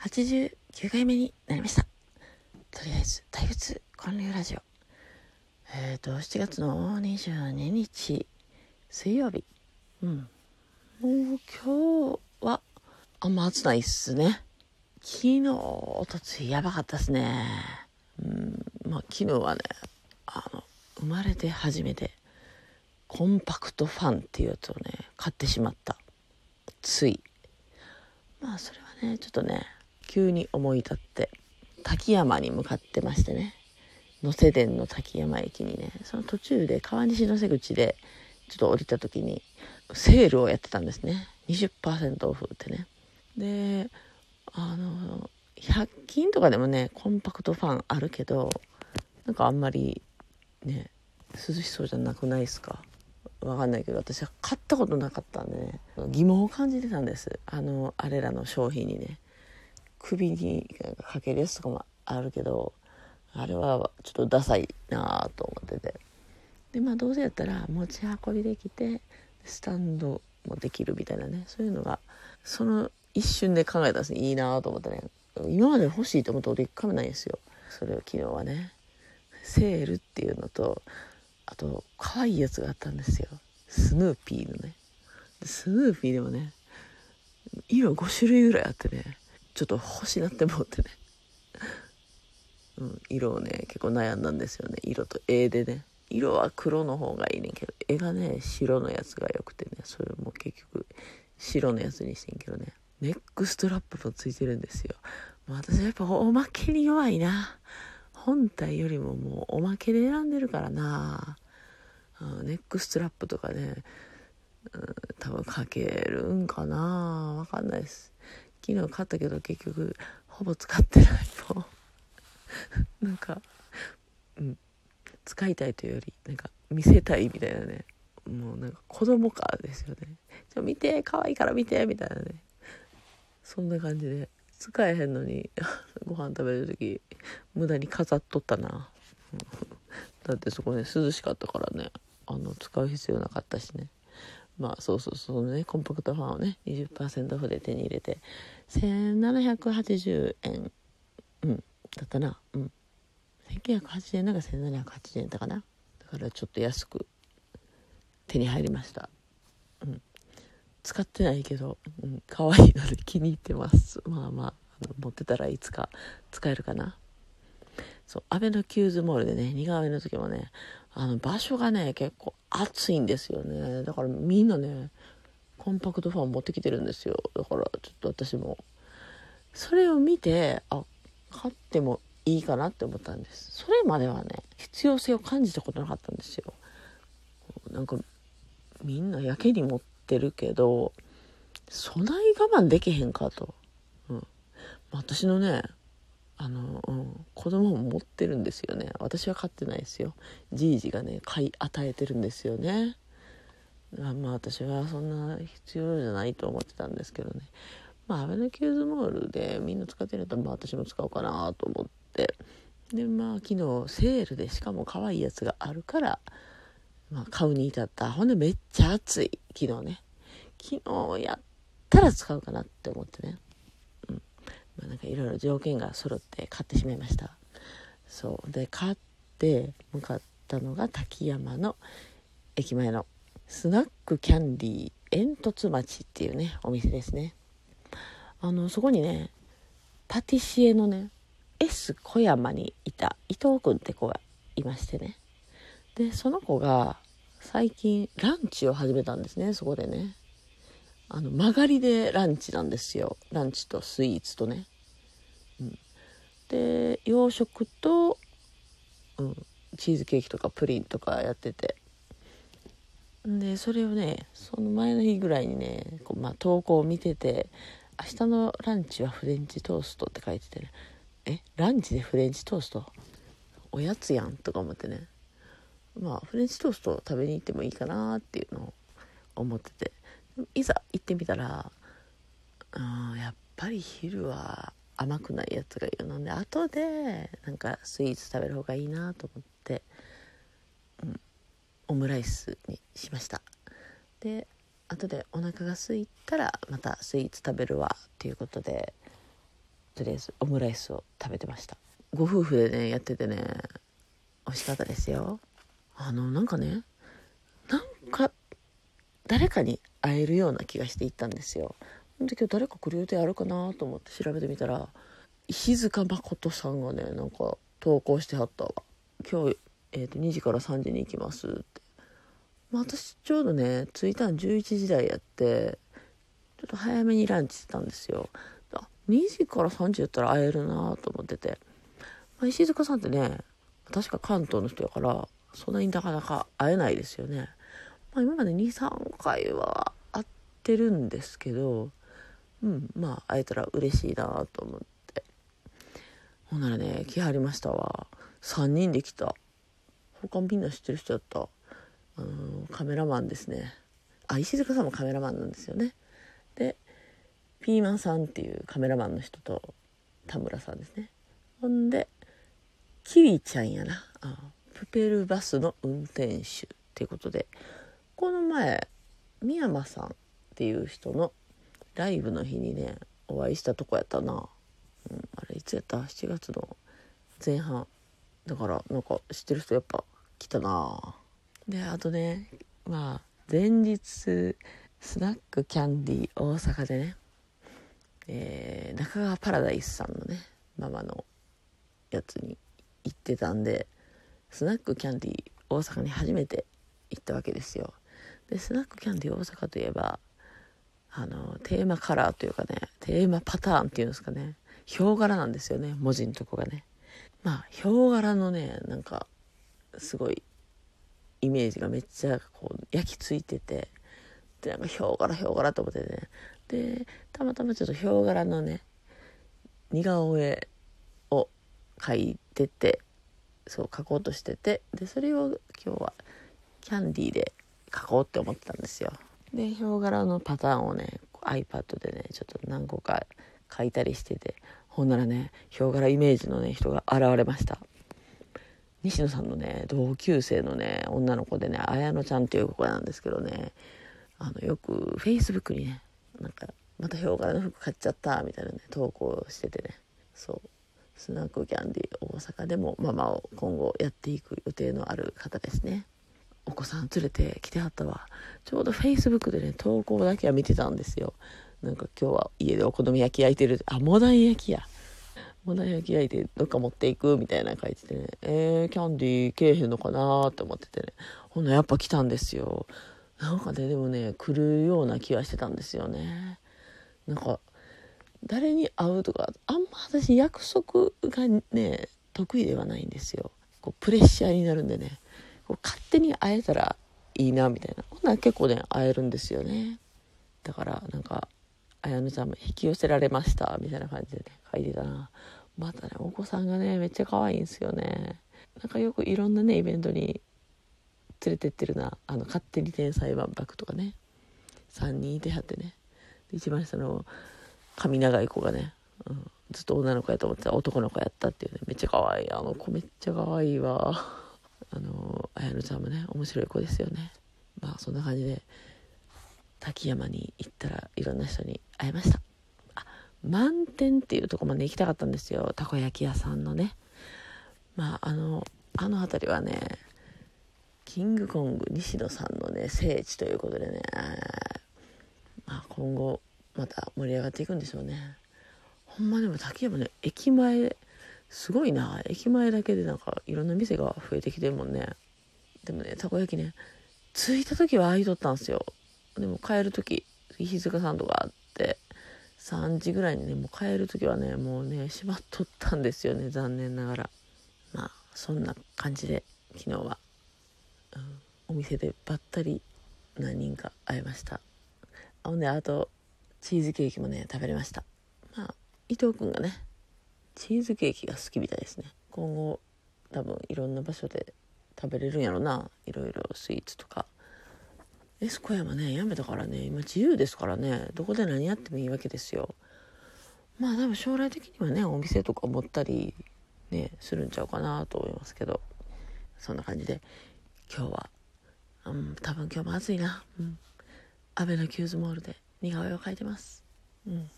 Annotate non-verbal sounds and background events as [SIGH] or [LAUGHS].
89回目になりました。とりあえず大仏建立ラジオ。えっ、ー、と7月の22日水曜日。うん。もう今日はあんま暑ないっすね。昨日おとついやばかったっすね。うん。まあ昨日はねあの生まれて初めてコンパクトファンっていうやつをね買ってしまった。つい。まあそれはねちょっとね急に思い立って滝山に向かってましてね。能勢電の滝山駅にね。その途中で川西の瀬口でちょっと降りた時にセールをやってたんですね。20%オフってね。であの100均とかでもねコンパクトファンあるけどなんかあんまりね涼しそうじゃなくないですか？わかんないけど私は買ったことなかったんでね疑問を感じてたんです。あのあれらの商品にね。首にかけるやつとかもあるけどあれはちょっとダサいなと思ってて。でまあどうせやったら持ち運びできてスタンドもできるみたいなね。そういうのがその一瞬で考えたんですね。いいなと思ってね。今まで欲しいと思ったこと一回もないんですよ。それを昨日はね。セールっていうのとあと可愛いやつがあったんですよ。スヌーピーのね。スヌーピーでもね色5種類ぐらいあってね。ちょっと欲しなって思ってね、うん、色をね結構悩んだんですよね。色と絵でね。色は黒の方がいいねんけど絵がね白のやつが良くてね。それも結局白のやつにしてんけどね。ネックストラップもついてるんですよ。私はやっぱおまけに弱いな。本体よりももうおまけで選んでるからな、うん、ネックストラップとかね、うん、多分かけるんかな。わかんないです。昨日買ったけど結局ほぼ使ってないもう [LAUGHS] なんかうん。使いたいというよりなんか見せたいみたいなね。もうなんか子供かですよね。ちょ見て可愛いから見てみたいなね。そんな感じで。使えへんのに [LAUGHS] ご飯食べる時無駄に飾っとったな。だってそこね涼しかったからね。あの使う必要なかったしね。まあそうそうそうね。コンパクトファンをね20%オフで手に入れて。1780円。うん。だったな。うん。1980円なんか1780円だかな。だからちょっと安く手に入りました。うん。使ってないけど、うん、可愛いので気に入ってます。まあまああの持ってたらいつか使えるかな。そう。アベノキューズモールでね似顔絵の時もねあの場所がね結構暑いんですよね。だからみんなねコンパクトファン持ってきてるんですよ。だからちょっと私も。それを見てあ買ってもいいかなって思ったんです。それまではね必要性を感じたことなかったんですよ。なんかみんなやけに持ってるけど、備え我慢できへんかと。うん。私のね、あの、うん、子供も持ってるんですよね。私は飼ってないですよ。じいじがね、買い与えてるんですよね。あまあ私はそんな必要じゃないと思ってたんですけどね。まあ、アベノキューズモールでみんな使ってるんだったら、まあ私も使おうかなと思って。で、まあ昨日セールでしかも可愛いやつがあるから、まあ、買うに至った。ほんでめっちゃ暑い。昨日ね。昨日やったら使うかなって思ってね。いろいろ条件が揃って買ってしまいました。そう。で、買って向かったのが滝山の駅前のスナックキャンディー煙突町っていうね、お店ですね。あの、そこにね、パティシエのね、S 小山にいた伊藤君って子がいましてね。でその子が最近ランチを始めたんですねそこでねあの曲がりでランチなんですよランチとスイーツとね、で洋食と、うん、チーズケーキとかプリンとかやってて。でそれをねその前の日ぐらいにねこう、まあ、投稿を見てて「明日のランチはフレンチトースト」って書いててね「えランチでフレンチトースト？おやつやん」とか思ってね。まあフレンチトースト食べに行ってもいいかなっていうのを思ってて。いざ行ってみたらうんやっぱり昼は甘くないやつがいいので後でなんかスイーツ食べる方がいいなと思って、うん、オムライスにしました。で後でお腹が空いたらまたスイーツ食べるわっていうことでとりあえずオムライスを食べてました。ご夫婦でねやっててね美味しかったですよ。あのなんかねなんか誰かに会えるような気がして行ったんですよ。で今日誰か来る予定あるかなと思って調べてみたら石塚誠さんがねなんか投稿してはったわ。今日、えー、と2時から3時に行きますって、まあ、私ちょうどね着いたん11時台やってちょっと早めにランチしてたんですよ。あ2時から3時やったら会えるなと思ってて、まあ、石塚さんってね確か関東の人やからそんなになかなか会えないですよね、まあ、今まで23回は会ってるんですけどうんまあ会えたら嬉しいなと思って。ほんならね来はりましたわ。3人で来た。他みんな知ってる人だった。あのカメラマンですね。あ石塚さんもカメラマンなんですよね。でピーマンさんっていうカメラマンの人と田村さんですね。ほんでキリちゃんやな。あプペルバスの運転手っていうことで。この前三山さんっていう人のライブの日にねお会いしたとこやったな、うん、あれいつやった？7月の前半。だからなんか知ってる人やっぱ来たな。であとねまあ前日スナックキャンディー大阪でね、えー、中川パラダイスさんのねママのやつに行ってたんでスナックキャンディー大阪に初めて行ったわけですよ。でスナックキャンディ大阪といえばあのテーマカラーというかねテーマパターンっていうんですかね。ヒョウ柄なんですよね文字のとこがね。まあヒョウ柄のねなんかすごいイメージがめっちゃこう焼き付いててでなんかヒョウ柄ヒョウ柄と思ってね。でたまたまちょっとヒョウ柄のね似顔絵を描いててそう描こうとしててでそれを今日はキャンディーで描こうって思ってたんですよ。でヒョウ柄のパターンをね iPad でねちょっと何個か描いたりしててほんならねヒョウ柄イメージのね人が現れました。西野さんのね同級生のね女の子でね綾乃ちゃんっていう子なんですけどねあのよくフェイスブックにねなんかまたヒョウ柄の服買っちゃったみたいなね投稿しててね。そう。スナックキャンディー大阪でもママを今後やっていく予定のある方ですね。お子さん連れて来てはったわ。ちょうどフェイスブックでね投稿だけは見てたんですよ。なんか今日は家でお好み焼き焼いてる。あモダン焼きや。モダン焼き焼いてどっか持っていくみたいな書いててね。えー、キャンディーけえへんのかなって思っててね。ほんなやっぱ来たんですよ。なんかねでもね来るような気はしてたんですよね。なんか誰に会うとかあんま私約束がね得意ではないんですよ。こうプレッシャーになるんでね。勝手に会えたらいいなみたいな。ほんなら結構ね会えるんですよね。だからなんか綾乃ちゃんも引き寄せられましたみたいな感じでね書いてたな。またねお子さんがねめっちゃ可愛いんですよね。なんかよくいろんなねイベントに連れてってるな。あの勝手に天才万博とかね。3人いてはってね。一番下の髪長い子がね、うん、ずっと女の子やと思ってた男の子やったっていうね。めっちゃ可愛い。あの子めっちゃ可愛いわ。あの綾乃ちゃんもね面白い子ですよね。まあそんな感じで滝山に行ったらいろんな人に会えました。あ満点っていうとこまで行きたかったんですよ。たこ焼き屋さんのね。まああのあの辺りはねキングコング西野さんのね聖地ということでね、まあ、今後また盛り上がっていくんでしょうね。ほんまでも滝山ね駅前すごいな。駅前だけでなんかいろんな店が増えてきてるもんね。でもねたこ焼きね着いた時は空いとったんすよ。でも帰る時石塚さんとかあって3時ぐらいにねもう帰る時はねもうね閉まっとったんですよね残念ながら。まあそんな感じで昨日は、うん、お店でばったり何人か会えました。ほんであとチーズケーキもね食べれました。まあ伊藤君がねチーズケーキが好きみたいですね。今後多分いろんな場所で食べれるんやろな。いろいろスイーツとか。エスコ山ねやめたからね。今自由ですからね。どこで何やってもいいわけですよ。まあ多分将来的にはねお店とか持ったりねするんちゃうかなと思いますけど。そんな感じで今日は、うん、多分今日も暑いな。うん。アベノキューズモールで似顔絵を描いてます。うん。